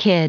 Kid.